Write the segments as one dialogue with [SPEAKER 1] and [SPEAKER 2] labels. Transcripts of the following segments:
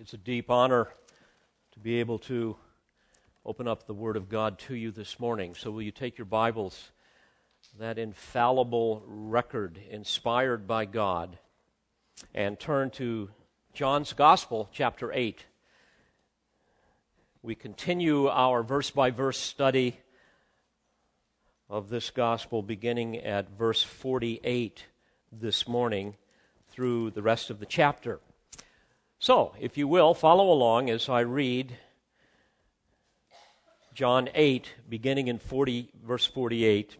[SPEAKER 1] It's a deep honor to be able to open up the Word of God to you this morning. So, will you take your Bibles, that infallible record inspired by God, and turn to John's Gospel, chapter 8. We continue our verse by verse study of this Gospel beginning at verse 48 this morning through the rest of the chapter. So, if you will, follow along as I read John 8, beginning in 40, verse 48.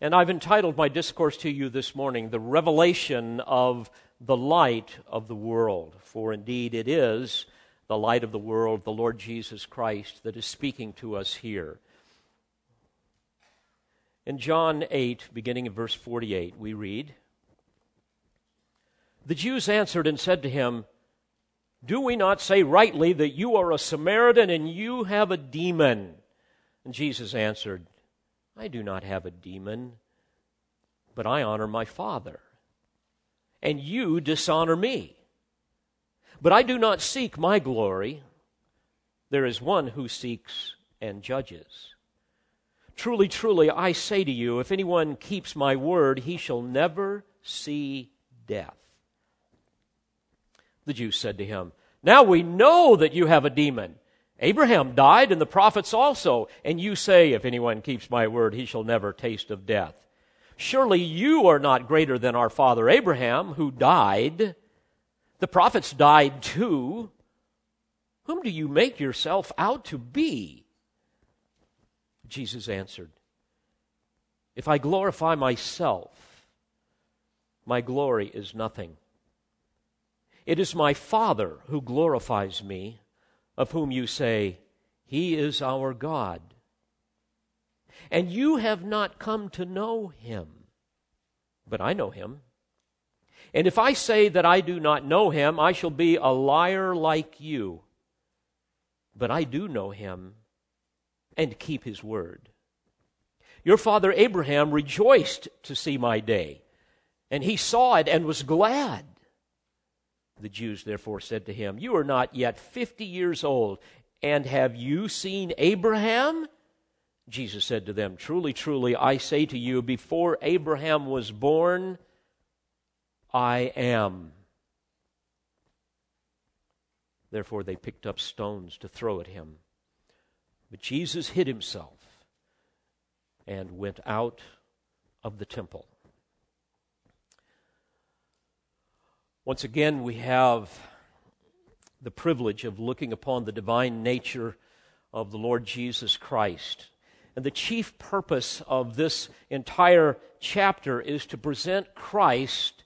[SPEAKER 1] And I've entitled my discourse to you this morning, The Revelation of the Light of the World. For indeed it is the light of the world, the Lord Jesus Christ, that is speaking to us here. In John 8, beginning in verse 48, we read The Jews answered and said to him, do we not say rightly that you are a Samaritan and you have a demon? And Jesus answered, I do not have a demon, but I honor my Father. And you dishonor me. But I do not seek my glory. There is one who seeks and judges. Truly, truly, I say to you, if anyone keeps my word, he shall never see death. The Jews said to him, Now we know that you have a demon. Abraham died and the prophets also, and you say, If anyone keeps my word, he shall never taste of death. Surely you are not greater than our father Abraham, who died. The prophets died too. Whom do you make yourself out to be? Jesus answered, If I glorify myself, my glory is nothing. It is my Father who glorifies me, of whom you say, He is our God. And you have not come to know him, but I know him. And if I say that I do not know him, I shall be a liar like you. But I do know him and keep his word. Your father Abraham rejoiced to see my day, and he saw it and was glad. The Jews therefore said to him, You are not yet fifty years old, and have you seen Abraham? Jesus said to them, Truly, truly, I say to you, before Abraham was born, I am. Therefore they picked up stones to throw at him. But Jesus hid himself and went out of the temple. Once again, we have the privilege of looking upon the divine nature of the Lord Jesus Christ. And the chief purpose of this entire chapter is to present Christ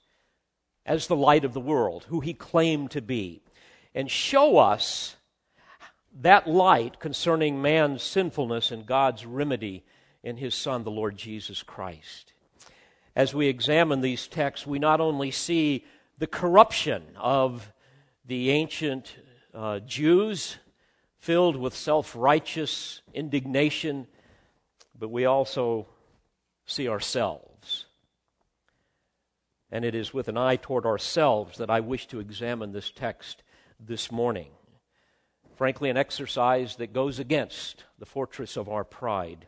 [SPEAKER 1] as the light of the world, who he claimed to be, and show us that light concerning man's sinfulness and God's remedy in his Son, the Lord Jesus Christ. As we examine these texts, we not only see the corruption of the ancient uh, Jews filled with self righteous indignation, but we also see ourselves. And it is with an eye toward ourselves that I wish to examine this text this morning. Frankly, an exercise that goes against the fortress of our pride.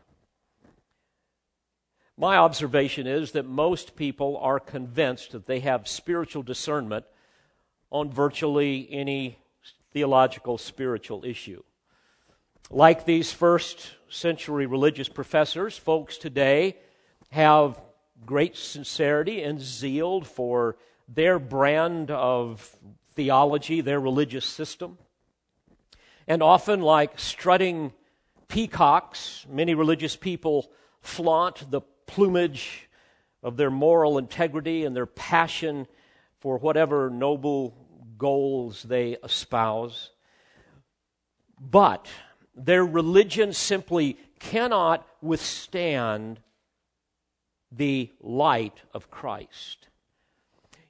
[SPEAKER 1] My observation is that most people are convinced that they have spiritual discernment on virtually any theological spiritual issue. Like these first century religious professors, folks today have great sincerity and zeal for their brand of theology, their religious system. And often, like strutting peacocks, many religious people flaunt the plumage of their moral integrity and their passion for whatever noble goals they espouse. But their religion simply cannot withstand the light of Christ.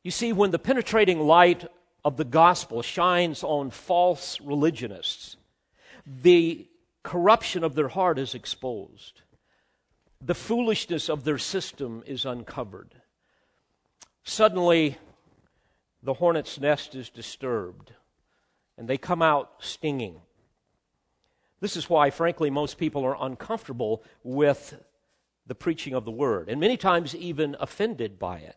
[SPEAKER 1] You see, when the penetrating light of the gospel shines on false religionists, the corruption of their heart is exposed the foolishness of their system is uncovered. Suddenly, the hornet's nest is disturbed, and they come out stinging. This is why, frankly, most people are uncomfortable with the preaching of the word, and many times even offended by it.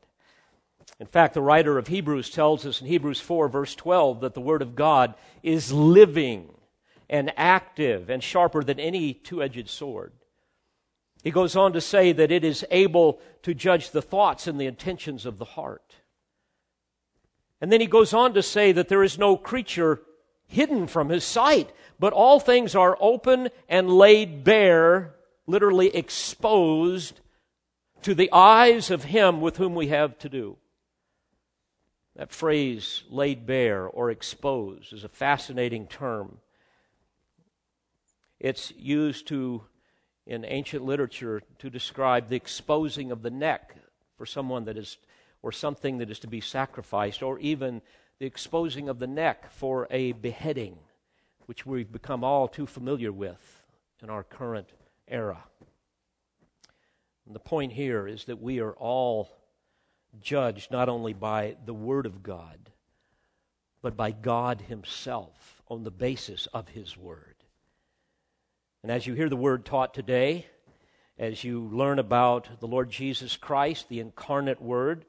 [SPEAKER 1] In fact, the writer of Hebrews tells us in Hebrews 4, verse 12, that the word of God is living and active and sharper than any two edged sword. He goes on to say that it is able to judge the thoughts and the intentions of the heart. And then he goes on to say that there is no creature hidden from his sight, but all things are open and laid bare, literally exposed to the eyes of him with whom we have to do. That phrase, laid bare or exposed, is a fascinating term. It's used to, in ancient literature, to describe the exposing of the neck for someone that is, or something that is to be sacrificed, or even the exposing of the neck for a beheading, which we've become all too familiar with in our current era. And the point here is that we are all judged not only by the Word of God, but by God Himself on the basis of His Word. And as you hear the word taught today, as you learn about the Lord Jesus Christ, the incarnate Word,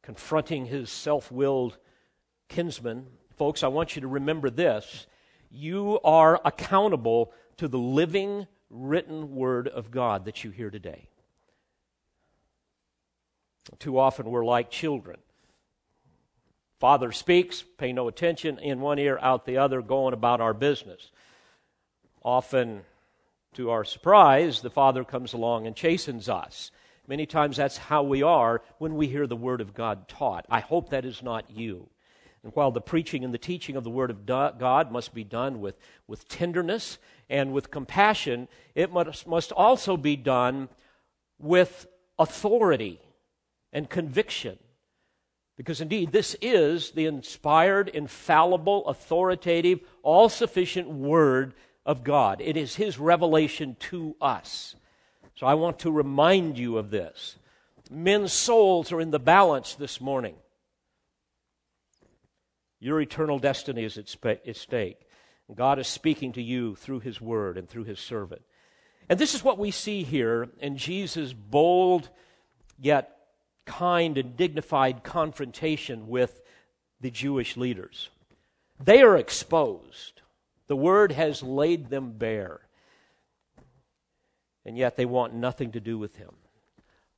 [SPEAKER 1] confronting his self willed kinsman, folks, I want you to remember this. You are accountable to the living, written Word of God that you hear today. Too often we're like children. Father speaks, pay no attention, in one ear, out the other, going about our business. Often, to our surprise, the Father comes along and chastens us. Many times that's how we are when we hear the Word of God taught. I hope that is not you. And while the preaching and the teaching of the Word of God must be done with, with tenderness and with compassion, it must, must also be done with authority and conviction. Because indeed, this is the inspired, infallible, authoritative, all sufficient Word of God. It is His revelation to us. So I want to remind you of this. Men's souls are in the balance this morning. Your eternal destiny is at stake. God is speaking to you through His Word and through His servant. And this is what we see here in Jesus' bold yet kind and dignified confrontation with the Jewish leaders. They are exposed. The word has laid them bare. And yet they want nothing to do with him,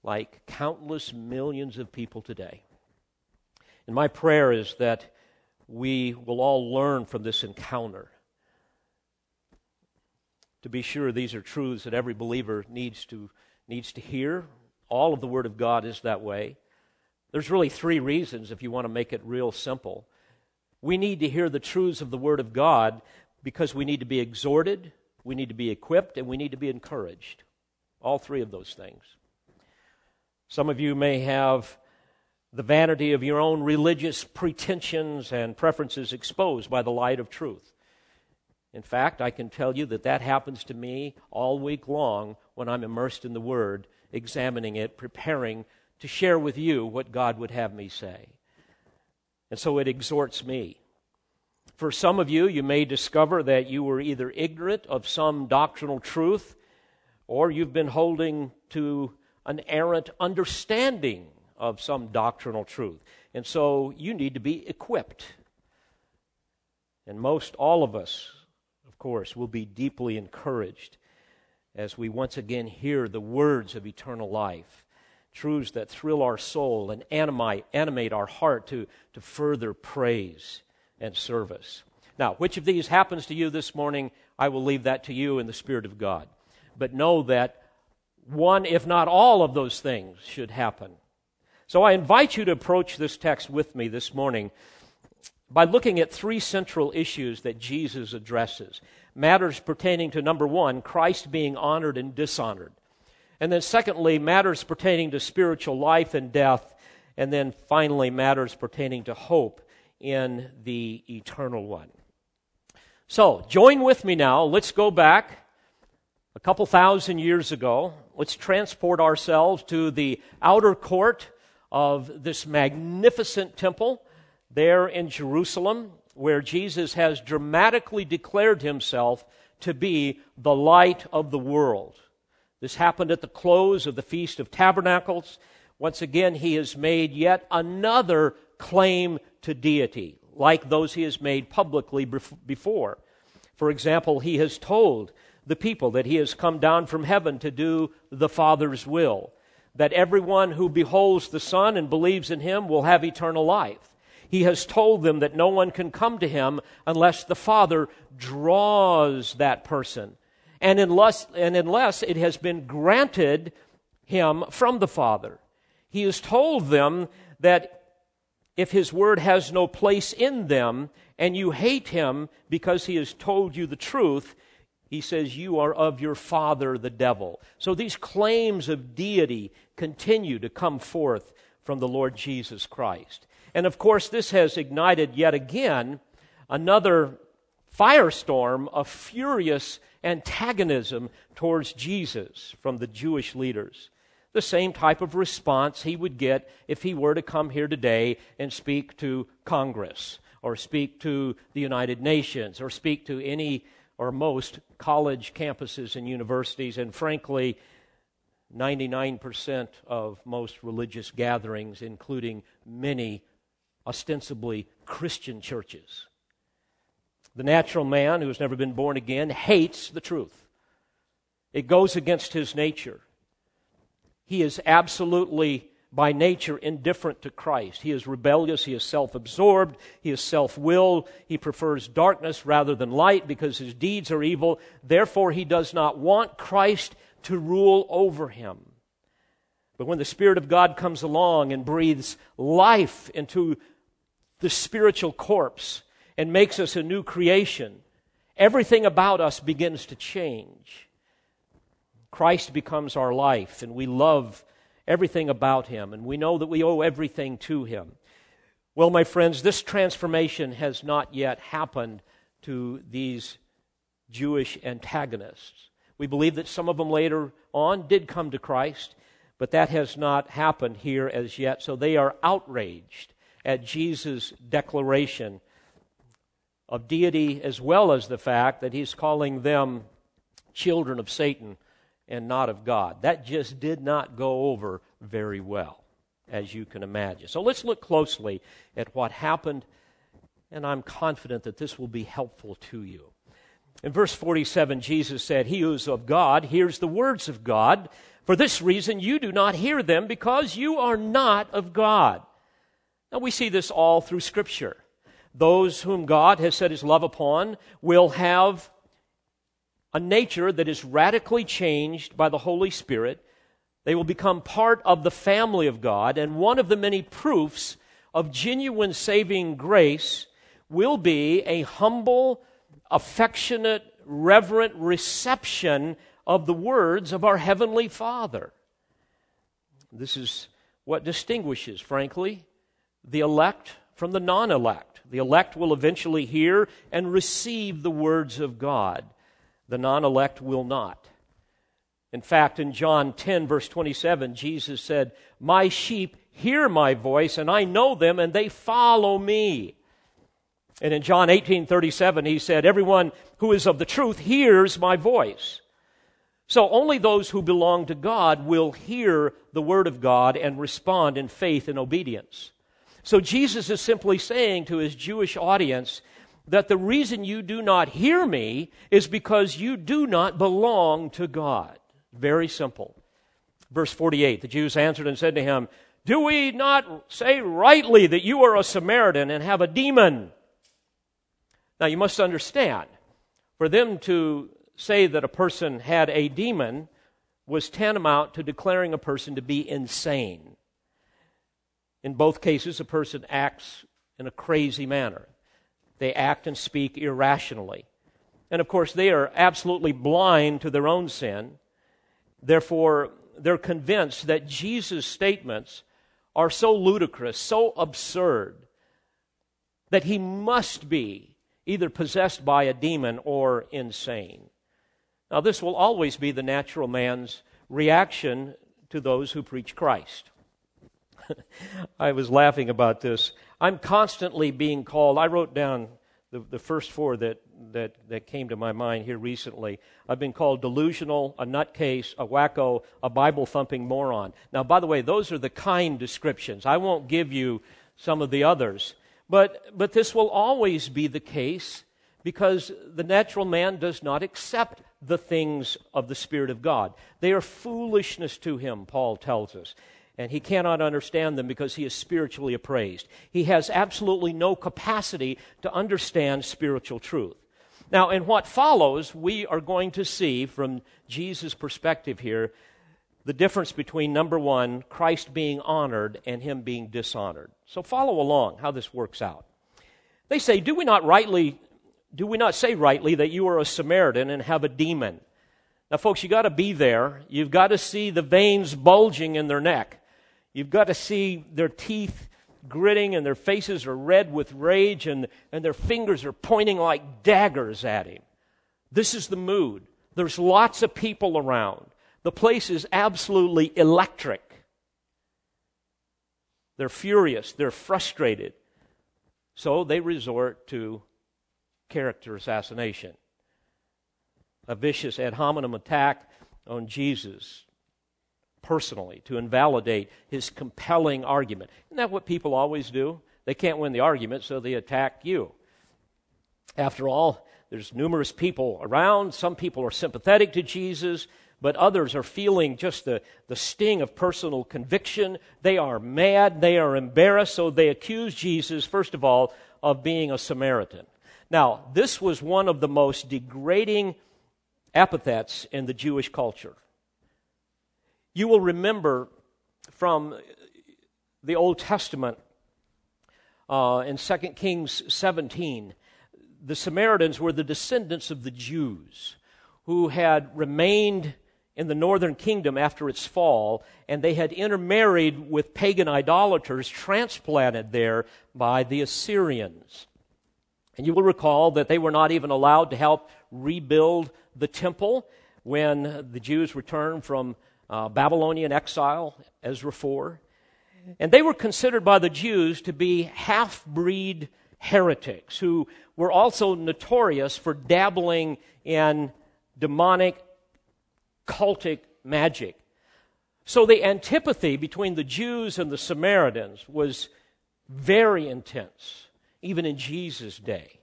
[SPEAKER 1] like countless millions of people today. And my prayer is that we will all learn from this encounter. To be sure, these are truths that every believer needs to, needs to hear. All of the Word of God is that way. There's really three reasons if you want to make it real simple. We need to hear the truths of the Word of God because we need to be exhorted, we need to be equipped, and we need to be encouraged. All three of those things. Some of you may have the vanity of your own religious pretensions and preferences exposed by the light of truth. In fact, I can tell you that that happens to me all week long when I'm immersed in the Word, examining it, preparing to share with you what God would have me say. And so it exhorts me. For some of you, you may discover that you were either ignorant of some doctrinal truth or you've been holding to an errant understanding of some doctrinal truth. And so you need to be equipped. And most all of us, of course, will be deeply encouraged as we once again hear the words of eternal life, truths that thrill our soul and animate, animate our heart to, to further praise and service. Now, which of these happens to you this morning, I will leave that to you in the Spirit of God. But know that one, if not all of those things, should happen. So I invite you to approach this text with me this morning by looking at three central issues that Jesus addresses matters pertaining to number one, Christ being honored and dishonored. And then, secondly, matters pertaining to spiritual life and death. And then finally, matters pertaining to hope in the eternal one. So, join with me now. Let's go back a couple thousand years ago. Let's transport ourselves to the outer court of this magnificent temple there in Jerusalem. where Jesus has dramatically declared himself to be the light of the world. This happened at the close of the Feast of Tabernacles. Once again, he has made yet another claim to deity, like those he has made publicly before. For example, he has told the people that he has come down from heaven to do the Father's will, that everyone who beholds the Son and believes in him will have eternal life. He has told them that no one can come to him unless the Father draws that person and unless, and unless it has been granted him from the Father. He has told them that if his word has no place in them and you hate him because he has told you the truth, he says, You are of your father, the devil. So these claims of deity continue to come forth from the Lord Jesus Christ. And of course, this has ignited yet again another firestorm of furious antagonism towards Jesus from the Jewish leaders. The same type of response he would get if he were to come here today and speak to Congress or speak to the United Nations or speak to any or most college campuses and universities, and frankly, 99% of most religious gatherings, including many ostensibly Christian churches. The natural man who has never been born again hates the truth. It goes against his nature. He is absolutely, by nature, indifferent to Christ. He is rebellious. He is self absorbed. He is self willed. He prefers darkness rather than light because his deeds are evil. Therefore, he does not want Christ to rule over him. But when the Spirit of God comes along and breathes life into the spiritual corpse, and makes us a new creation, everything about us begins to change. Christ becomes our life, and we love everything about him, and we know that we owe everything to him. Well, my friends, this transformation has not yet happened to these Jewish antagonists. We believe that some of them later on did come to Christ, but that has not happened here as yet. So they are outraged at Jesus' declaration of deity as well as the fact that he's calling them children of Satan and not of God. That just did not go over very well, as you can imagine. So let's look closely at what happened, and I'm confident that this will be helpful to you. In verse 47, Jesus said, He who is of God hears the words of God. For this reason, you do not hear them because you are not of God. Now, we see this all through Scripture. Those whom God has set his love upon will have a nature that is radically changed by the Holy Spirit. They will become part of the family of God, and one of the many proofs of genuine saving grace will be a humble, affectionate, reverent reception of the words of our Heavenly Father. This is what distinguishes, frankly, the elect from the non elect. The elect will eventually hear and receive the words of God. The non elect will not. In fact, in John 10, verse 27, Jesus said, My sheep hear my voice, and I know them, and they follow me. And in John 18, 37, he said, Everyone who is of the truth hears my voice. So only those who belong to God will hear the word of God and respond in faith and obedience. So Jesus is simply saying to his Jewish audience that the reason you do not hear me is because you do not belong to God. Very simple. Verse 48 The Jews answered and said to him, Do we not say rightly that you are a Samaritan and have a demon? Now you must understand, for them to say that a person had a demon was tantamount to declaring a person to be insane. In both cases, a person acts in a crazy manner. They act and speak irrationally. And of course, they are absolutely blind to their own sin. Therefore, they're convinced that Jesus' statements are so ludicrous, so absurd, that he must be either possessed by a demon or insane. Now, this will always be the natural man's reaction to those who preach Christ. I was laughing about this. I'm constantly being called, I wrote down the, the first four that, that, that came to my mind here recently. I've been called delusional, a nutcase, a wacko, a Bible thumping moron. Now, by the way, those are the kind descriptions. I won't give you some of the others. But, but this will always be the case because the natural man does not accept the things of the Spirit of God. They are foolishness to him, Paul tells us and he cannot understand them because he is spiritually appraised. He has absolutely no capacity to understand spiritual truth. Now, in what follows, we are going to see from Jesus' perspective here the difference between number one, Christ being honored, and him being dishonored. So follow along how this works out. They say, Do we not rightly, do we not say rightly that you are a Samaritan and have a demon? Now, folks, you got to be there. You've got to see the veins bulging in their neck. You've got to see their teeth gritting and their faces are red with rage and, and their fingers are pointing like daggers at him. This is the mood. There's lots of people around. The place is absolutely electric. They're furious, they're frustrated. So they resort to character assassination. A vicious ad hominem attack on Jesus personally to invalidate his compelling argument. Isn't that what people always do? They can't win the argument, so they attack you. After all, there's numerous people around. Some people are sympathetic to Jesus, but others are feeling just the, the sting of personal conviction. They are mad, they are embarrassed, so they accuse Jesus, first of all, of being a Samaritan. Now, this was one of the most degrading epithets in the Jewish culture. You will remember from the Old Testament uh, in 2 Kings 17, the Samaritans were the descendants of the Jews who had remained in the northern kingdom after its fall, and they had intermarried with pagan idolaters transplanted there by the Assyrians. And you will recall that they were not even allowed to help rebuild the temple when the Jews returned from uh, Babylonian exile, Ezra 4. And they were considered by the Jews to be half breed heretics who were also notorious for dabbling in demonic, cultic magic. So the antipathy between the Jews and the Samaritans was very intense, even in Jesus' day.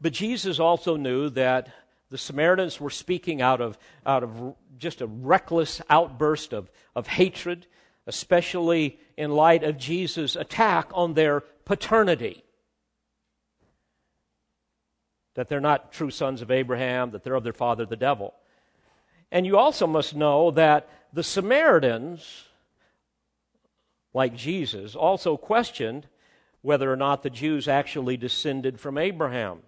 [SPEAKER 1] But Jesus also knew that the Samaritans were speaking out of, out of just a reckless outburst of, of hatred, especially in light of Jesus' attack on their paternity. That they're not true sons of Abraham, that they're of their father, the devil. And you also must know that the Samaritans, like Jesus, also questioned whether or not the Jews actually descended from Abraham.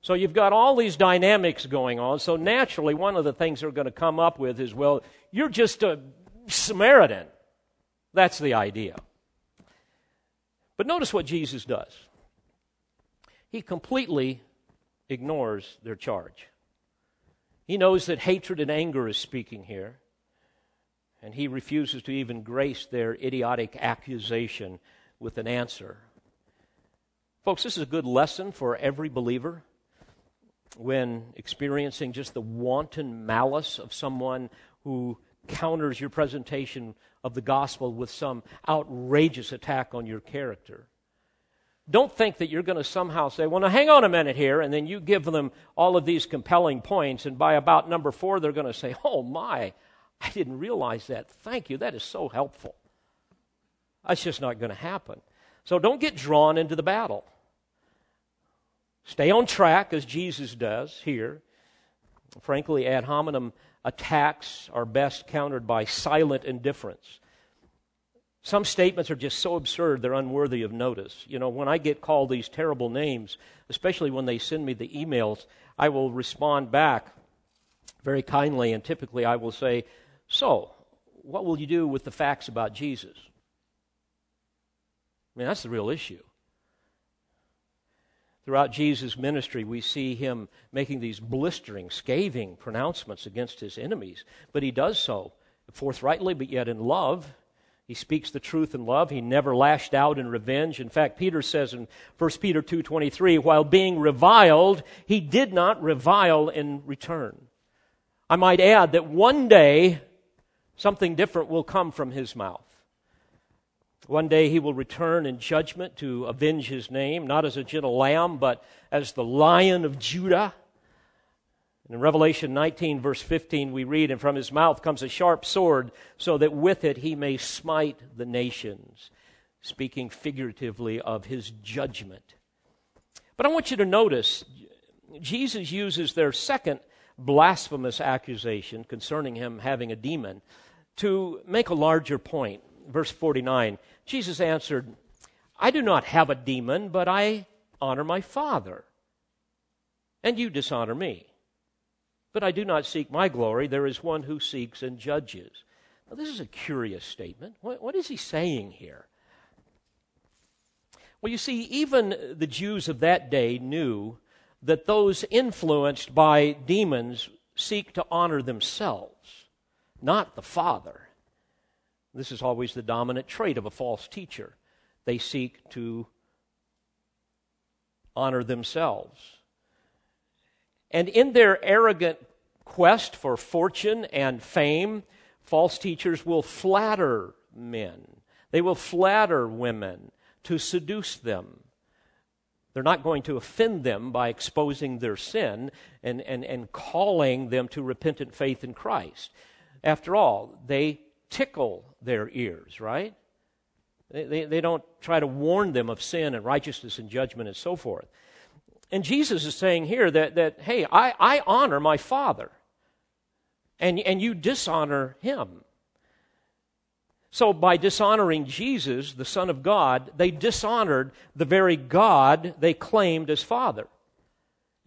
[SPEAKER 1] So you've got all these dynamics going on. So naturally, one of the things they're going to come up with is, well, you're just a Samaritan. That's the idea. But notice what Jesus does. He completely ignores their charge. He knows that hatred and anger is speaking here, and he refuses to even grace their idiotic accusation with an answer. Folks, this is a good lesson for every believer when experiencing just the wanton malice of someone who counters your presentation of the gospel with some outrageous attack on your character. Don't think that you're going to somehow say, well, now hang on a minute here, and then you give them all of these compelling points, and by about number four, they're going to say, oh my, I didn't realize that. Thank you. That is so helpful. That's just not going to happen. So don't get drawn into the battle. Stay on track as Jesus does here. Frankly, ad hominem attacks are best countered by silent indifference. Some statements are just so absurd they're unworthy of notice. You know, when I get called these terrible names, especially when they send me the emails, I will respond back very kindly, and typically I will say, So, what will you do with the facts about Jesus? I mean, that's the real issue. Throughout Jesus' ministry, we see him making these blistering, scathing pronouncements against his enemies, but he does so forthrightly, but yet in love. He speaks the truth in love. He never lashed out in revenge. In fact, Peter says in 1 Peter 2:23, while being reviled, he did not revile in return. I might add that one day something different will come from his mouth. One day he will return in judgment to avenge his name, not as a gentle lamb, but as the lion of Judah. In Revelation 19, verse 15, we read, And from his mouth comes a sharp sword, so that with it he may smite the nations, speaking figuratively of his judgment. But I want you to notice, Jesus uses their second blasphemous accusation concerning him having a demon to make a larger point. Verse 49 Jesus answered, I do not have a demon, but I honor my Father, and you dishonor me. But I do not seek my glory. There is one who seeks and judges. Now, this is a curious statement. What, what is he saying here? Well, you see, even the Jews of that day knew that those influenced by demons seek to honor themselves, not the Father. This is always the dominant trait of a false teacher. They seek to honor themselves. And in their arrogant quest for fortune and fame, false teachers will flatter men. They will flatter women to seduce them. They're not going to offend them by exposing their sin and, and, and calling them to repentant faith in Christ. After all, they tickle their ears, right? They, they, they don't try to warn them of sin and righteousness and judgment and so forth. And Jesus is saying here that, that hey, I, I honor my Father, and, and you dishonor him. So, by dishonoring Jesus, the Son of God, they dishonored the very God they claimed as Father.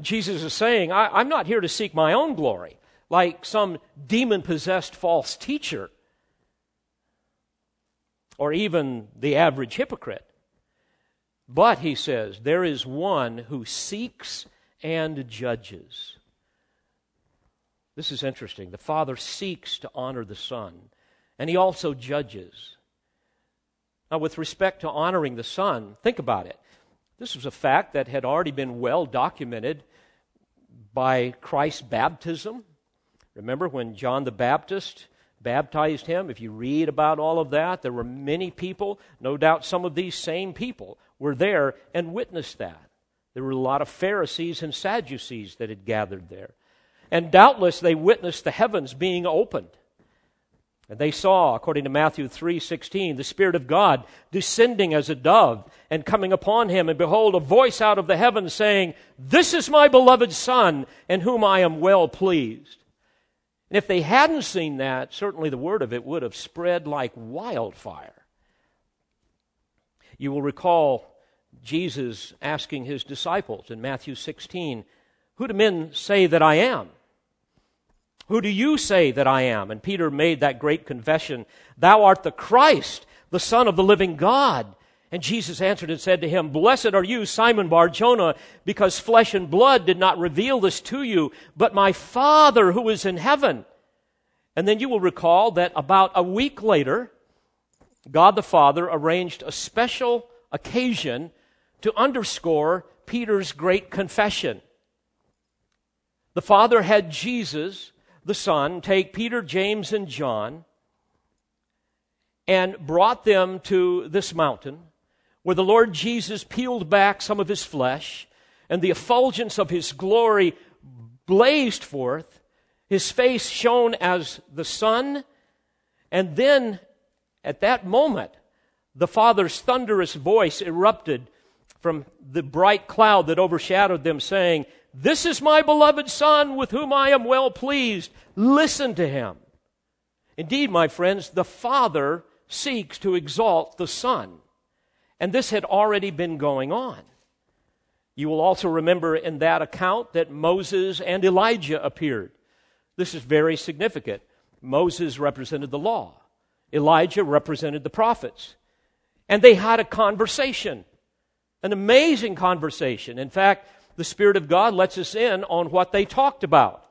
[SPEAKER 1] Jesus is saying, I, am not here to seek my own glory, like some demon possessed false teacher, or even the average hypocrite. But, he says, there is one who seeks and judges. This is interesting. The Father seeks to honor the Son, and He also judges. Now, with respect to honoring the Son, think about it. This was a fact that had already been well documented by Christ's baptism. Remember when John the Baptist baptized him? If you read about all of that, there were many people, no doubt some of these same people were there and witnessed that. There were a lot of Pharisees and Sadducees that had gathered there. And doubtless they witnessed the heavens being opened. And they saw, according to Matthew 3:16, the spirit of God descending as a dove and coming upon him and behold a voice out of the heavens saying, "This is my beloved son, in whom I am well pleased." And if they hadn't seen that, certainly the word of it would have spread like wildfire. You will recall Jesus asking his disciples in Matthew 16, Who do men say that I am? Who do you say that I am? And Peter made that great confession Thou art the Christ, the Son of the living God. And Jesus answered and said to him, Blessed are you, Simon Bar Jonah, because flesh and blood did not reveal this to you, but my Father who is in heaven. And then you will recall that about a week later, God the Father arranged a special occasion to underscore Peter's great confession. The Father had Jesus, the Son, take Peter, James, and John and brought them to this mountain where the Lord Jesus peeled back some of his flesh and the effulgence of his glory blazed forth. His face shone as the sun. And then at that moment, the Father's thunderous voice erupted from the bright cloud that overshadowed them, saying, This is my beloved Son with whom I am well pleased. Listen to him. Indeed, my friends, the Father seeks to exalt the Son. And this had already been going on. You will also remember in that account that Moses and Elijah appeared. This is very significant. Moses represented the law, Elijah represented the prophets. And they had a conversation. An amazing conversation. In fact, the Spirit of God lets us in on what they talked about.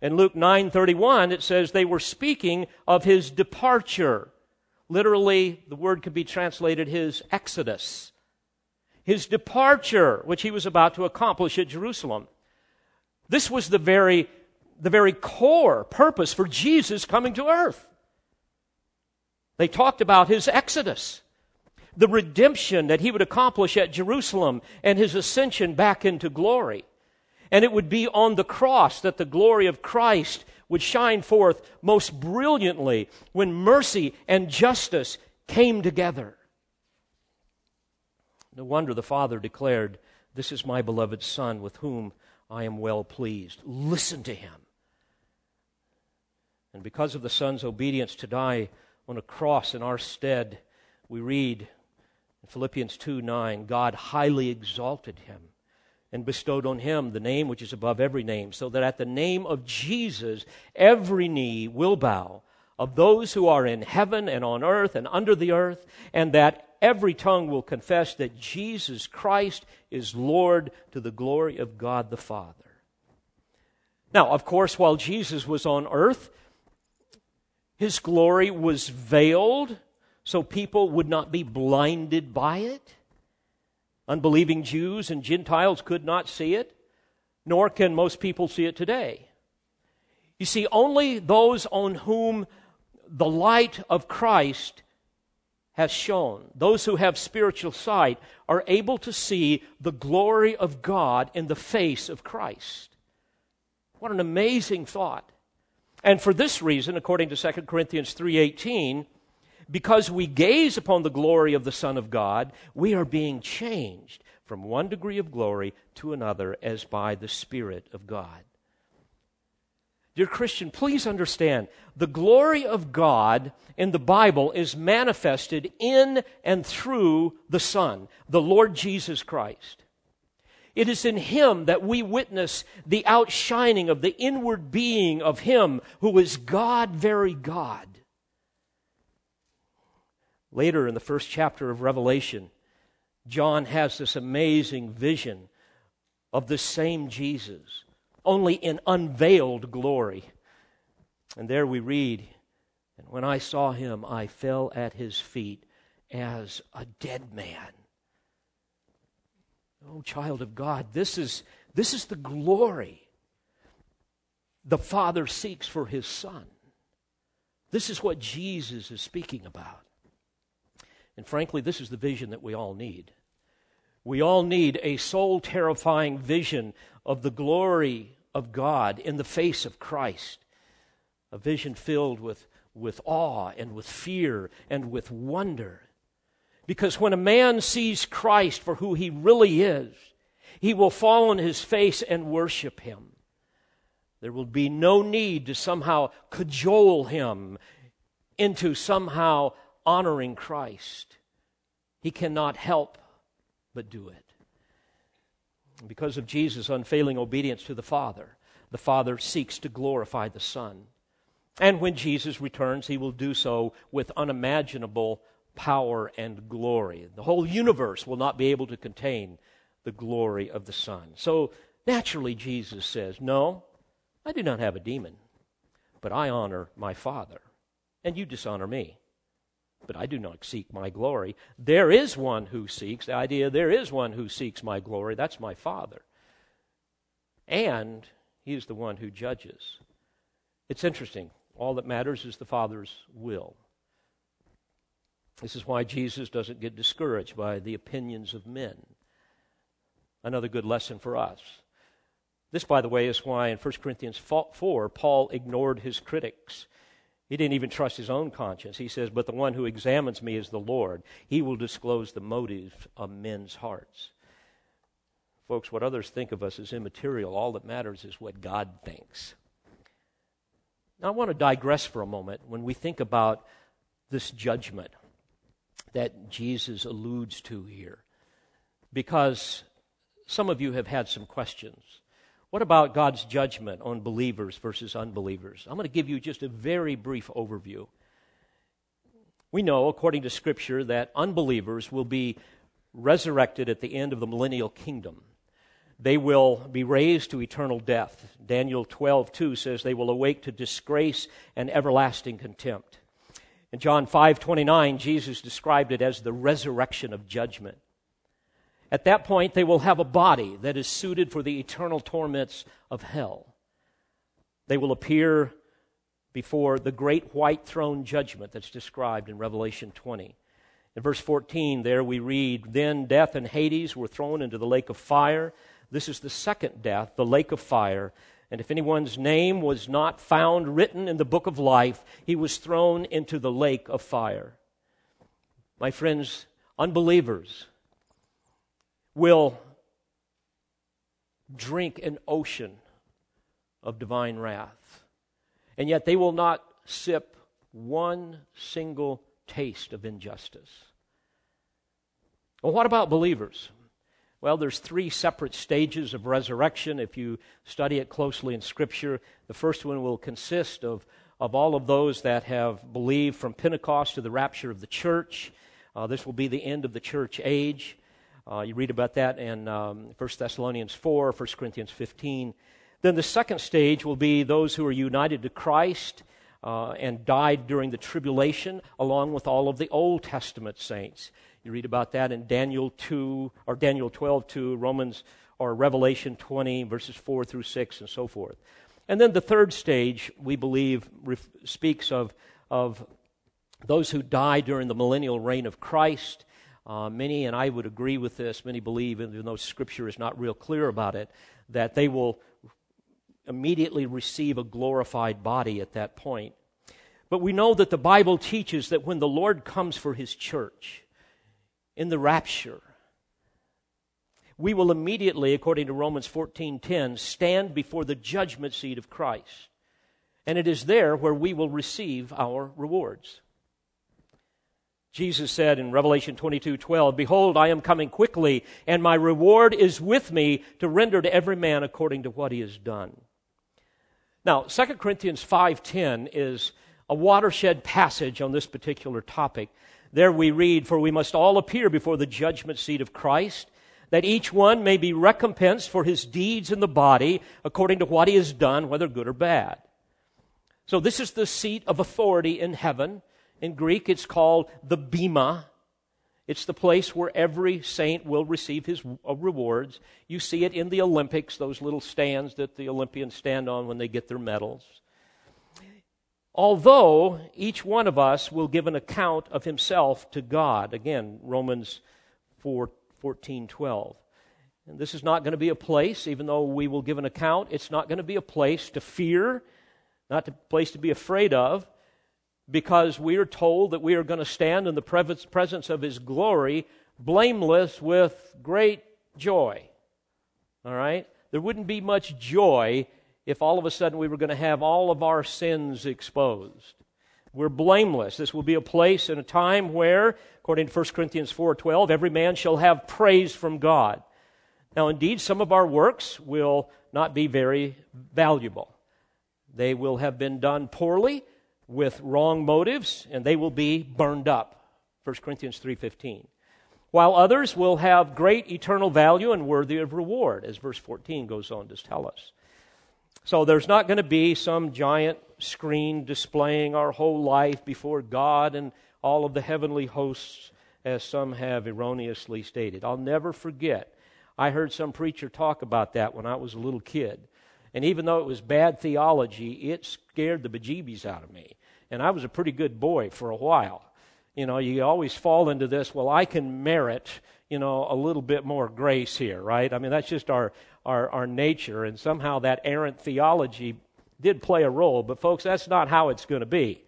[SPEAKER 1] In Luke 9:31 it says they were speaking of his departure. Literally, the word could be translated his exodus, his departure, which he was about to accomplish at Jerusalem. This was the very, the very core purpose for Jesus coming to earth. They talked about his exodus, the redemption that he would accomplish at Jerusalem, and his ascension back into glory. And it would be on the cross that the glory of Christ would shine forth most brilliantly when mercy and justice came together. No wonder the Father declared, This is my beloved Son with whom I am well pleased. Listen to him. And because of the Son's obedience to die on a cross in our stead, we read in Philippians 2 9, God highly exalted him and bestowed on him the name which is above every name, so that at the name of Jesus every knee will bow of those who are in heaven and on earth and under the earth, and that every tongue will confess that Jesus Christ is Lord to the glory of God the Father. Now, of course, while Jesus was on earth, his glory was veiled so people would not be blinded by it. Unbelieving Jews and Gentiles could not see it, nor can most people see it today. You see, only those on whom the light of Christ has shone, those who have spiritual sight, are able to see the glory of God in the face of Christ. What an amazing thought. And for this reason, according to 2 Corinthians 3:18, because we gaze upon the glory of the Son of God, we are being changed from one degree of glory to another as by the Spirit of God. Dear Christian, please understand the glory of God in the Bible is manifested in and through the Son, the Lord Jesus Christ. It is in Him that we witness the outshining of the inward being of Him who is God, very God. Later in the first chapter of Revelation, John has this amazing vision of the same Jesus, only in unveiled glory. And there we read, And when I saw him, I fell at his feet as a dead man. Oh, child of God, this is, this is the glory the Father seeks for his Son. This is what Jesus is speaking about. And frankly, this is the vision that we all need. We all need a soul terrifying vision of the glory of God in the face of Christ. A vision filled with, with awe and with fear and with wonder. Because when a man sees Christ for who he really is, he will fall on his face and worship him. There will be no need to somehow cajole him into somehow honoring Christ. He cannot help but do it. Because of Jesus' unfailing obedience to the Father, the Father seeks to glorify the Son. And when Jesus returns, he will do so with unimaginable power and glory. The whole universe will not be able to contain the glory of the Son. So naturally, Jesus says, No, I do not have a demon, but I honor my Father, and you dishonor me but I do not seek my glory. There is one who seeks, the idea there is one who seeks my glory. That's my Father. And he is the one who judges. It's interesting. All that matters is the Father's will. This is why Jesus doesn't get discouraged by the opinions of men. Another good lesson for us. This, by the way, is why in 1 Corinthians 4, Paul ignored his critics. He didn't even trust his own conscience. He says, But the one who examines me is the Lord. He will disclose the motives of men's hearts. Folks, what others think of us is immaterial. All that matters is what God thinks. Now, I want to digress for a moment when we think about this judgment that Jesus alludes to here, because some of you have had some questions. What about God's judgment on believers versus unbelievers? I'm going to give you just a very brief overview. We know, according to Scripture, that unbelievers will be resurrected at the end of the millennial kingdom. They will be raised to eternal death. Daniel 12, 2 says they will awake to disgrace and everlasting contempt. In John 5:29, Jesus described it as the resurrection of judgment. At that point, they will have a body that is suited for the eternal torments of hell. They will appear before the great white throne judgment that's described in Revelation 20. In verse 14, there we read, Then death and Hades were thrown into the lake of fire. This is the second death, the lake of fire. And if anyone's name was not found written in the book of life, he was thrown into the lake of fire. My friends, unbelievers will drink an ocean of divine wrath, and yet they will not sip one single taste of injustice. Well, what about believers? Well, there's three separate stages of resurrection if you study it closely in Scripture. The first one will consist of, of all of those that have believed from Pentecost to the rapture of the church. Uh, this will be the end of the church age. Uh, you read about that in um, 1 Thessalonians 4, 1 Corinthians 15. Then the second stage will be those who are united to Christ uh, and died during the tribulation, along with all of the Old Testament saints. You read about that in Daniel 2 or Daniel 12 2, Romans or Revelation 20, verses 4 through 6, and so forth. And then the third stage, we believe, ref- speaks of, of those who die during the millennial reign of Christ. Uh, many, and I would agree with this, many believe, even though Scripture is not real clear about it, that they will immediately receive a glorified body at that point. But we know that the Bible teaches that when the Lord comes for his church, in the rapture, we will immediately, according to Romans 14:10, stand before the judgment seat of Christ. And it is there where we will receive our rewards. Jesus said in Revelation 22:12, "Behold, I am coming quickly, and my reward is with me to render to every man according to what he has done." Now, 2 Corinthians 5:10 is a watershed passage on this particular topic. There we read, For we must all appear before the judgment seat of Christ, that each one may be recompensed for his deeds in the body according to what he has done, whether good or bad. So this is the seat of authority in heaven. In Greek, it's called the Bema. It's the place where every saint will receive his uh, rewards. You see it in the Olympics, those little stands that the Olympians stand on when they get their medals although each one of us will give an account of himself to God. Again, Romans 4 14, 12. And this is not going to be a place, even though we will give an account, it's not going to be a place to fear, not a place to be afraid of, because we are told that we are going to stand in the presence of His glory blameless with great joy. All right? There wouldn't be much joy if all of a sudden we were going to have all of our sins exposed. We're blameless. This will be a place and a time where, according to 1 Corinthians 4:12, every man shall have praise from God. Now, indeed, some of our works will not be very valuable. They will have been done poorly with wrong motives, and they will be burned up. 1 Corinthians 3:15. While others will have great eternal value and worthy of reward, as verse 14 goes on to tell us. So there's not going to be some giant screen displaying our whole life before God and all of the heavenly hosts, as some have erroneously stated. I'll never forget. I heard some preacher talk about that when I was a little kid. And even though it was bad theology, it scared the bejeebies out of me. And I was a pretty good boy for a while. You know, you always fall into this, well, I can merit, you know, a little bit more grace here, right? I mean, that's just our, our, our nature, and somehow that errant theology did play a role. But folks, that's not how it's going to be.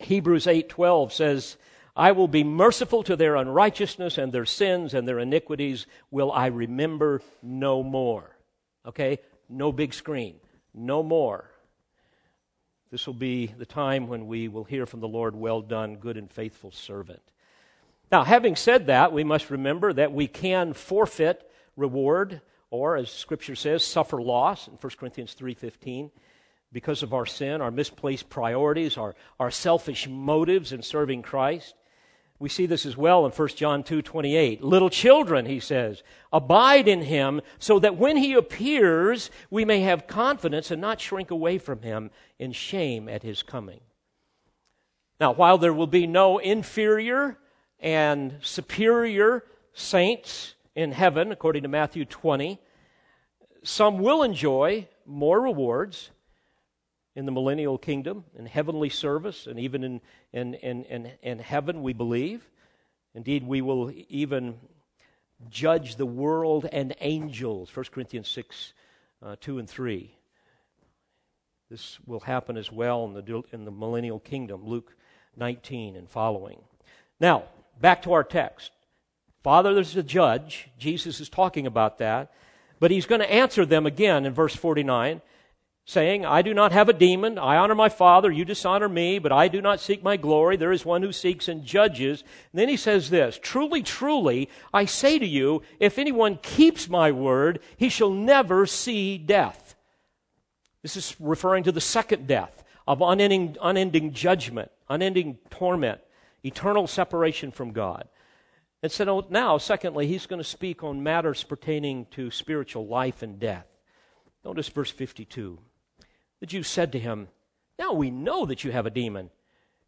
[SPEAKER 1] Hebrews 8:12 says, "I will be merciful to their unrighteousness and their sins and their iniquities will I remember no more." Okay? No big screen. No more. This will be the time when we will hear from the Lord, well done, good and faithful servant. Now, having said that, we must remember that we can forfeit reward or as scripture says suffer loss in 1 corinthians 3.15 because of our sin our misplaced priorities our, our selfish motives in serving christ we see this as well in 1 john 2.28 little children he says abide in him so that when he appears we may have confidence and not shrink away from him in shame at his coming. Now, while there will be no inferior and superior saints in heaven, according to Matthew 20, some will enjoy more rewards in the millennial kingdom, in heavenly service, and even in, in, in, in, in heaven, we believe. Indeed, we will even judge the world and angels. 1 Corinthians 6 uh, 2 and 3. This will happen as well in the, in the millennial kingdom, Luke 19 and following. Now, back to our text. Father, there's a judge. Jesus is talking about that. But he's going to answer them again in verse 49, saying, I do not have a demon. I honor my Father. You dishonor me, but I do not seek my glory. There is one who seeks and judges. And then he says this Truly, truly, I say to you, if anyone keeps my word, he shall never see death. This is referring to the second death of unending, unending judgment, unending torment, eternal separation from God. And so now, secondly, he's going to speak on matters pertaining to spiritual life and death. Notice verse 52. The Jews said to him, Now we know that you have a demon.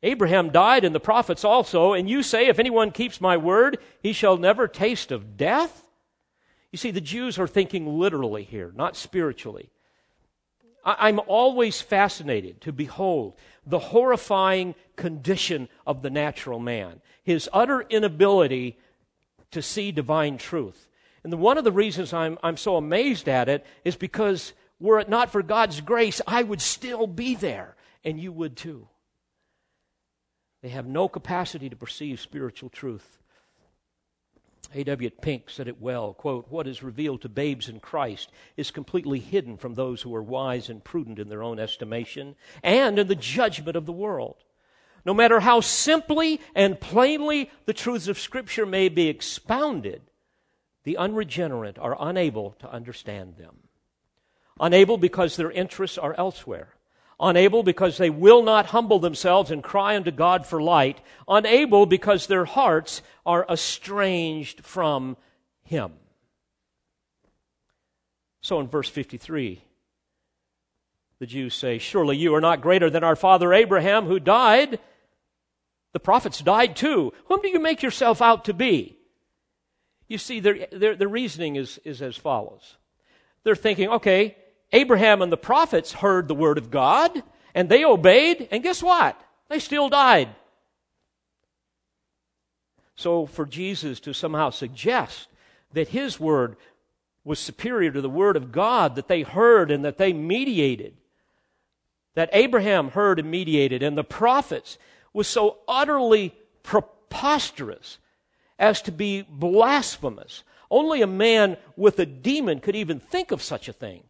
[SPEAKER 1] Abraham died and the prophets also, and you say, If anyone keeps my word, he shall never taste of death? You see, the Jews are thinking literally here, not spiritually. I'm always fascinated to behold the horrifying condition of the natural man, his utter inability to see divine truth. And one of the reasons I'm, I'm so amazed at it is because were it not for God's grace, I would still be there, and you would too. They have no capacity to perceive spiritual truth. A.W. Pink said it well, quote, What is revealed to babes in Christ is completely hidden from those who are wise and prudent in their own estimation and in the judgment of the world. No matter how simply and plainly the truths of Scripture may be expounded, the unregenerate are unable to understand them. Unable because their interests are elsewhere unable because they will not humble themselves and cry unto God for light, unable because their hearts are estranged from Him. So in verse 53, the Jews say, Surely you are not greater than our father Abraham, who died. The prophets died too. Whom do you make yourself out to be? You see, their, their, their reasoning is, is as follows. They're thinking, okay, Abraham and the prophets heard the word of God and they obeyed, and guess what? They still died. So, for Jesus to somehow suggest that his word was superior to the word of God that they heard and that they mediated, that Abraham heard and mediated, and the prophets, was so utterly preposterous as to be blasphemous. Only a man with a demon could even think of such a thing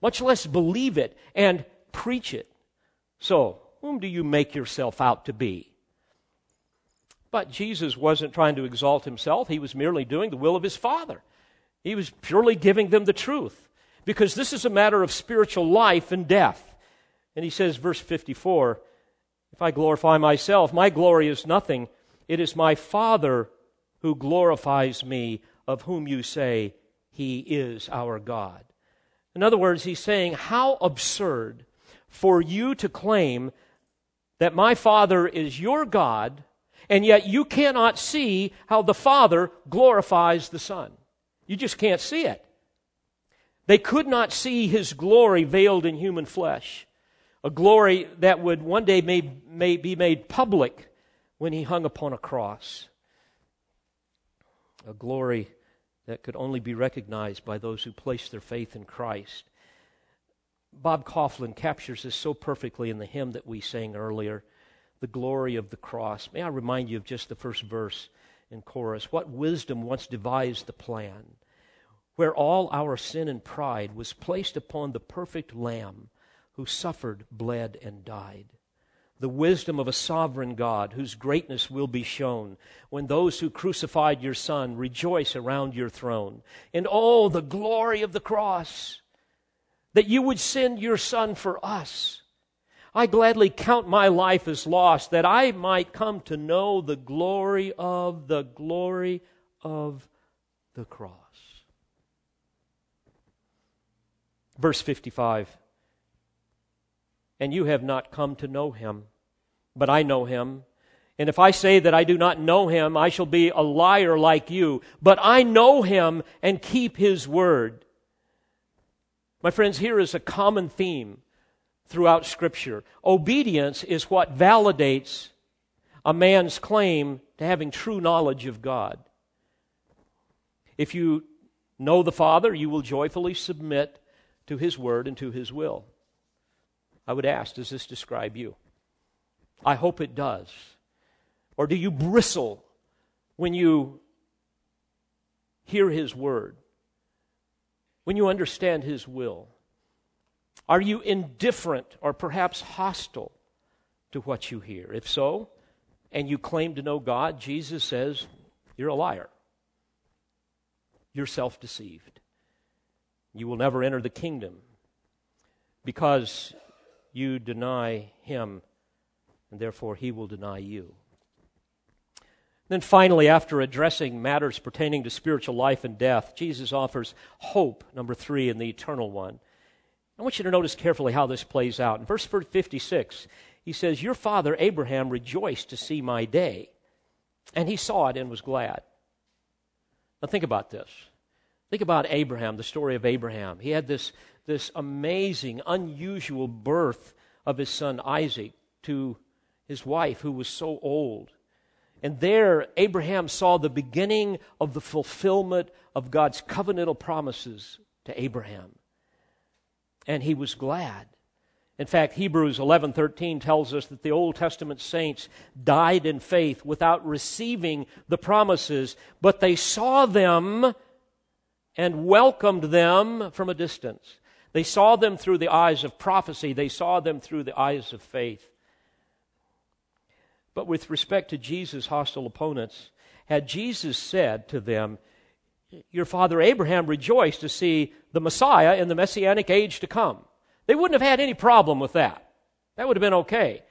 [SPEAKER 1] much less believe it and preach it. So, whom do you make yourself out to be? But Jesus wasn't trying to exalt himself, he was merely doing the will of his Father. He was purely giving them the truth because this is a matter of spiritual life and death. And he says, verse 54 If I glorify myself, my glory is nothing. It is my Father who glorifies me, of whom you say, He is our God. In other words, he's saying, How absurd for you to claim that my Father is your God, and yet you cannot see how the Father glorifies the Son. You just can't see it. They could not see his glory veiled in human flesh, a glory that would one day may, may be made public when he hung upon a cross. A glory that could only be recognized by those who place their faith in Christ. Bob Kauflin captures this so perfectly in the hymn that we sang earlier, The Glory of the Cross. May I remind you of just the first verse in chorus? What wisdom once devised the plan, where all our sin and pride was placed upon the perfect Lamb who suffered, bled, and died the wisdom of a sovereign God whose greatness will be shown when those who crucified your Son rejoice around your throne. And oh, the glory of the cross that you would send your Son for us. I gladly count my life as lost that I might come to know the glory of the glory of the cross. Verse 55 and you have not come to know him. but I know him. And if I say that I do not know him, I shall be a liar like you. But I know him and keep his word. My friends, here is a common theme throughout Scripture. Obedience is what validates a man's claim to having true knowledge of God. If you know the Father, you will joyfully submit to his word and to his will. I would ask, does this describe you? I hope it does. Or do you bristle when you hear His word? When you understand His will? Are you indifferent or perhaps hostile to what you hear? If so, and you claim to know God, Jesus says you're a liar. You're self deceived. You will never enter the kingdom because you deny Him, and therefore He will deny you. Then finally, after addressing matters pertaining to spiritual life and death, Jesus offers hope, number three, in the eternal one. I want you to notice carefully how this plays out. In verse 56, he says, Your father Abraham rejoiced to see my day, and he saw it and was glad. Now think about this. Think about Abraham, the story of Abraham. He had this, this amazing, unusual birth of his son Isaac to his wife, who was so old. And there, Abraham saw the beginning of the fulfillment of God's covenantal promises to Abraham. And he was glad. In fact, Hebrews 11:13 tells us that the Old Testament saints died in faith without receiving the promises, but they saw them and welcomed them from a distance. They saw them through the eyes of prophecy, they saw them through the eyes of faith. But with respect to Jesus' hostile opponents, had Jesus said to them, Your father Abraham rejoiced to see the Messiah in the messianic age to come, they wouldn't have had any problem with that. That would have been okay.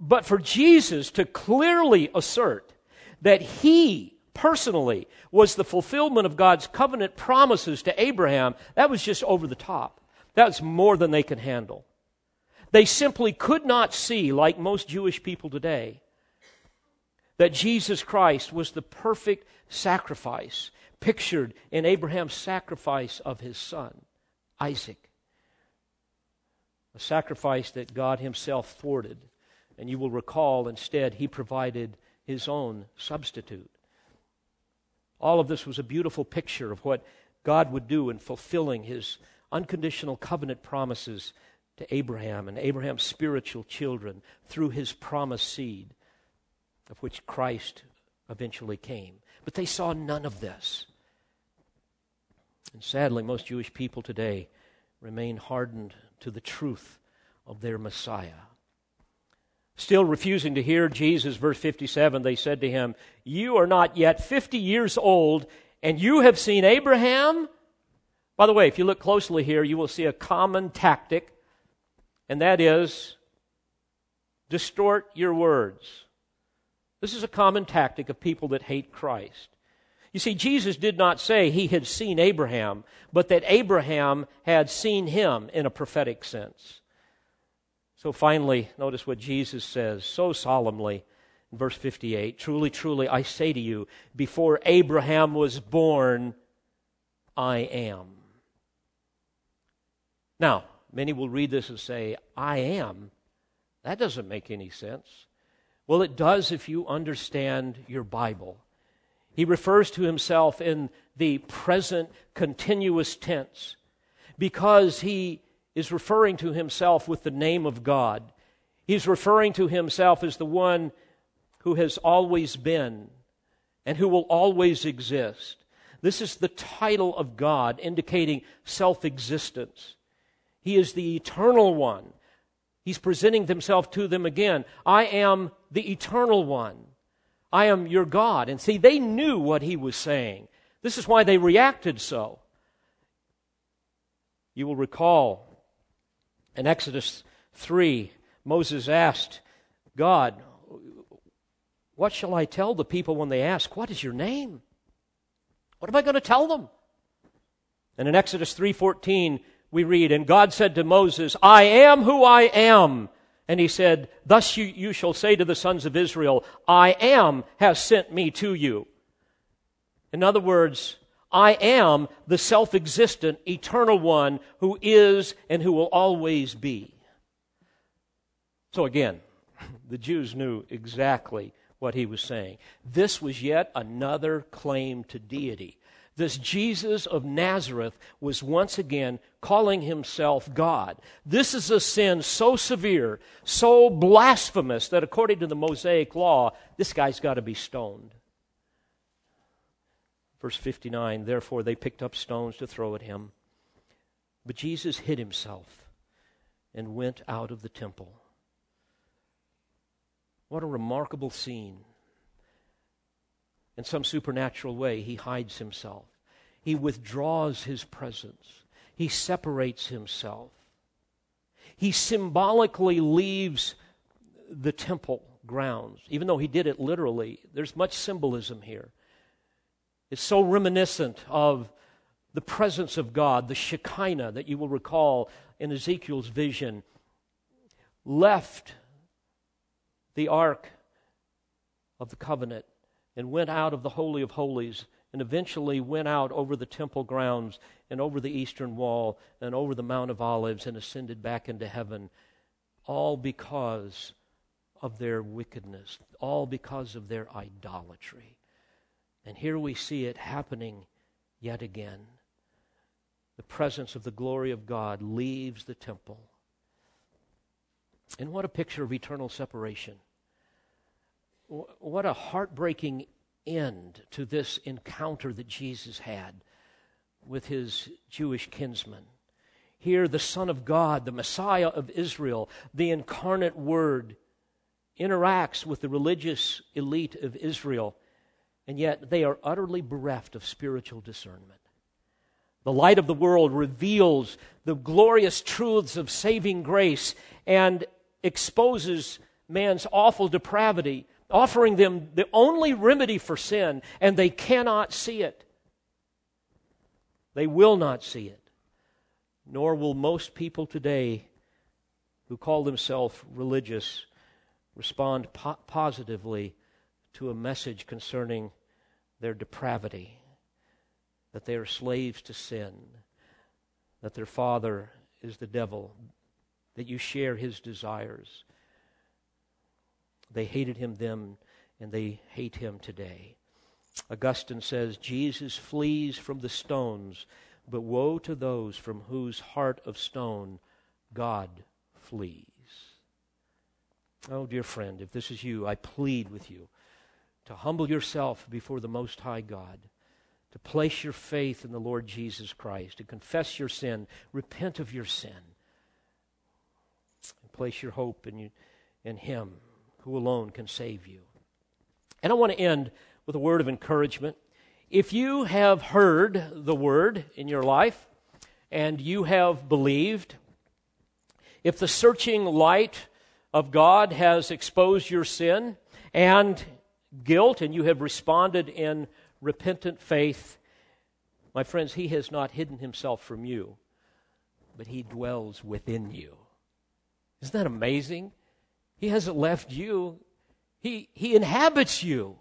[SPEAKER 1] But for Jesus to clearly assert that he personally was the fulfillment of God's covenant promises to Abraham, that was just over the top. That was more than they could handle. They simply could not see, like most Jewish people today, that Jesus Christ was the perfect sacrifice pictured in Abraham's sacrifice of his son, Isaac. A sacrifice that God Himself thwarted. And you will recall instead, He provided His own substitute. All of this was a beautiful picture of what God would do in fulfilling His unconditional covenant promises to Abraham and Abraham's spiritual children through his promised seed, of which Christ eventually came. But they saw none of this. And sadly, most Jewish people today remain hardened to the truth of their Messiah. Still refusing to hear Jesus, verse 57, they said to him, You are not yet 50 years old, and you have seen Abraham? By the way, if you look closely here, you will see a common tactic and that is distort your words. This is a common tactic of people that hate Christ. You see, Jesus did not say he had seen Abraham, but that Abraham had seen him in a prophetic sense. So finally, notice what Jesus says so solemnly in verse 58 Truly, truly, I say to you, before Abraham was born, I am. Now, Many will read this and say, I am. That doesn't make any sense. Well, it does if you understand your Bible. He refers to himself in the present continuous tense because he is referring to himself with the name of God. He's referring to himself as the one who has always been and who will always exist. This is the title of God indicating self existence. He is the eternal one. He's presenting himself to them again. I am the eternal one. I am your God. And see, they knew what he was saying. This is why they reacted so. You will recall in Exodus 3, Moses asked God, What shall I tell the people when they ask, What is your name? What am I going to tell them? And in Exodus 3:14, we read, And God said to Moses, I am who I am. And he said, Thus you, you shall say to the sons of Israel, I am has sent me to you. In other words, I am the self existent, eternal one who is and who will always be. So again, the Jews knew exactly what he was saying. This was yet another claim to deity. This Jesus of Nazareth was once again calling himself God. This is a sin so severe, so blasphemous, that according to the Mosaic law, this guy's got to be stoned. Verse 59 Therefore they picked up stones to throw at him. But Jesus hid himself and went out of the temple. What a remarkable scene. In some supernatural way, he hides himself. He withdraws his presence. He separates himself. He symbolically leaves the temple grounds, even though he did it literally. There's much symbolism here. It's so reminiscent of the presence of God, the Shekinah that you will recall in Ezekiel's vision, left the ark of the covenant and went out of the Holy of Holies and eventually went out over the temple grounds and over the eastern wall and over the Mount of Olives and ascended back into heaven, all because of their wickedness, all because of their idolatry. And here we see it happening yet again. The presence of the glory of God leaves the temple and what a picture of eternal separation. What a heartbreaking end to this encounter that Jesus had with his Jewish kinsmen. Here, the Son of God, the Messiah of Israel, the incarnate Word, interacts with the religious elite of Israel, and yet they are utterly bereft of spiritual discernment. The light of the world reveals the glorious truths of saving grace and exposes man's awful depravity, offering them the only remedy for sin, and they cannot see it. They will not see it. Nor will most people today who call themselves religious respond po- positively to a message concerning their depravity, that they are slaves to sin, that their father is the devil, that you share his desires. They hated him then, and they hate him today. Augustine says Jesus flees from the stones, but woe to those from whose heart of stone God flees. Oh, dear friend, if this is you, I plead with you to humble yourself before the Most High God, to place your faith in the Lord Jesus Christ, to confess your sin, repent of your sin, and place your hope in, you, in Him who alone can save you. And I want to end with a word of encouragement. If you have heard the word in your life and you have believed, if the searching light of God has exposed your sin and guilt and you have responded in repentant faith, my friends, He has not hidden Himself from you, but He dwells within you. Isn't that amazing? He hasn't left you, He, he inhabits you.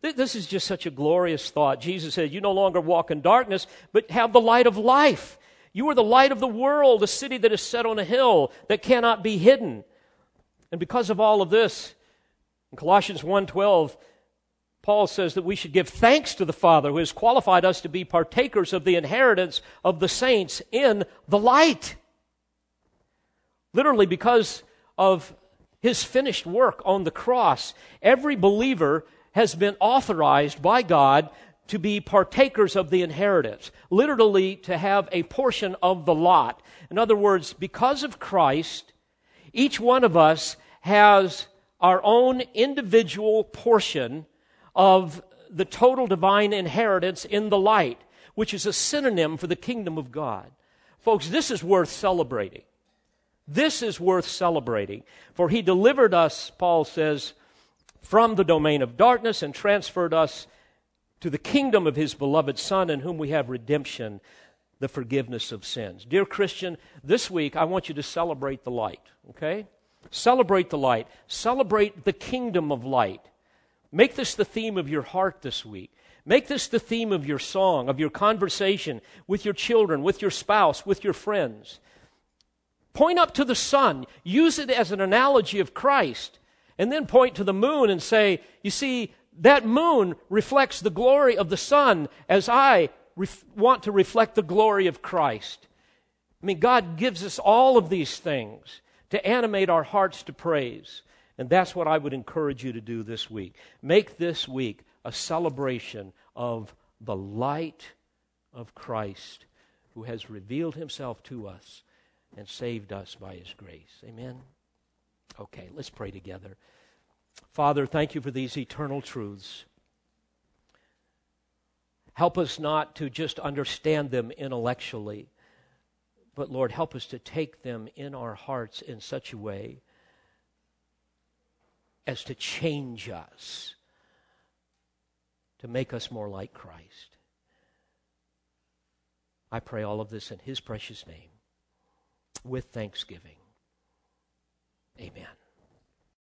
[SPEAKER 1] This is just such a glorious thought. Jesus said, You no longer walk in darkness, but have the light of life. You are the light of the world, a city that is set on a hill that cannot be hidden. And because of all of this, in Colossians 1:12, Paul says that we should give thanks to the Father who has qualified us to be partakers of the inheritance of the saints in the light. Literally, because of his finished work on the cross, every believer has been authorized by God to be partakers of the inheritance, literally, to have a portion of the lot. In other words, because of Christ, each one of us has our own individual portion of the total divine inheritance in the light, which is a synonym for the kingdom of God. Folks, this is worth celebrating. This is worth celebrating. For he delivered us, Paul says, from the domain of darkness and transferred us to the kingdom of his beloved Son, in whom we have redemption, the forgiveness of sins. Dear Christian, this week I want you to celebrate the light, okay? Celebrate the light. Celebrate the kingdom of light. Make this the theme of your heart this week. Make this the theme of your song, of your conversation with your children, with your spouse, with your friends. Point up to the sun. Use it as an analogy of Christ. And then point to the moon and say, You see, that moon reflects the glory of the sun as I ref- want to reflect the glory of Christ. I mean, God gives us all of these things to animate our hearts to praise. And that's what I would encourage you to do this week. Make this week a celebration of the light of Christ who has revealed himself to us and saved us by his grace. Amen. Okay, let's pray together. Father, thank you for these eternal truths. Help us not to just understand them intellectually, but Lord, help us to take them in our hearts in such a way as to change us, to make us more like Christ. I pray all of this in His precious name with thanksgiving. Amen.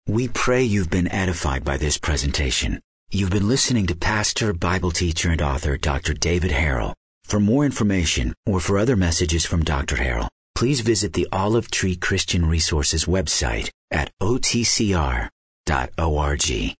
[SPEAKER 2] We pray you've been edified by this presentation. You've been listening to pastor, Bible teacher, and author Dr. David Harrell. For more information or for other messages from Dr. Harrell, please visit the Olive Tree Christian Resources website at otcr.org.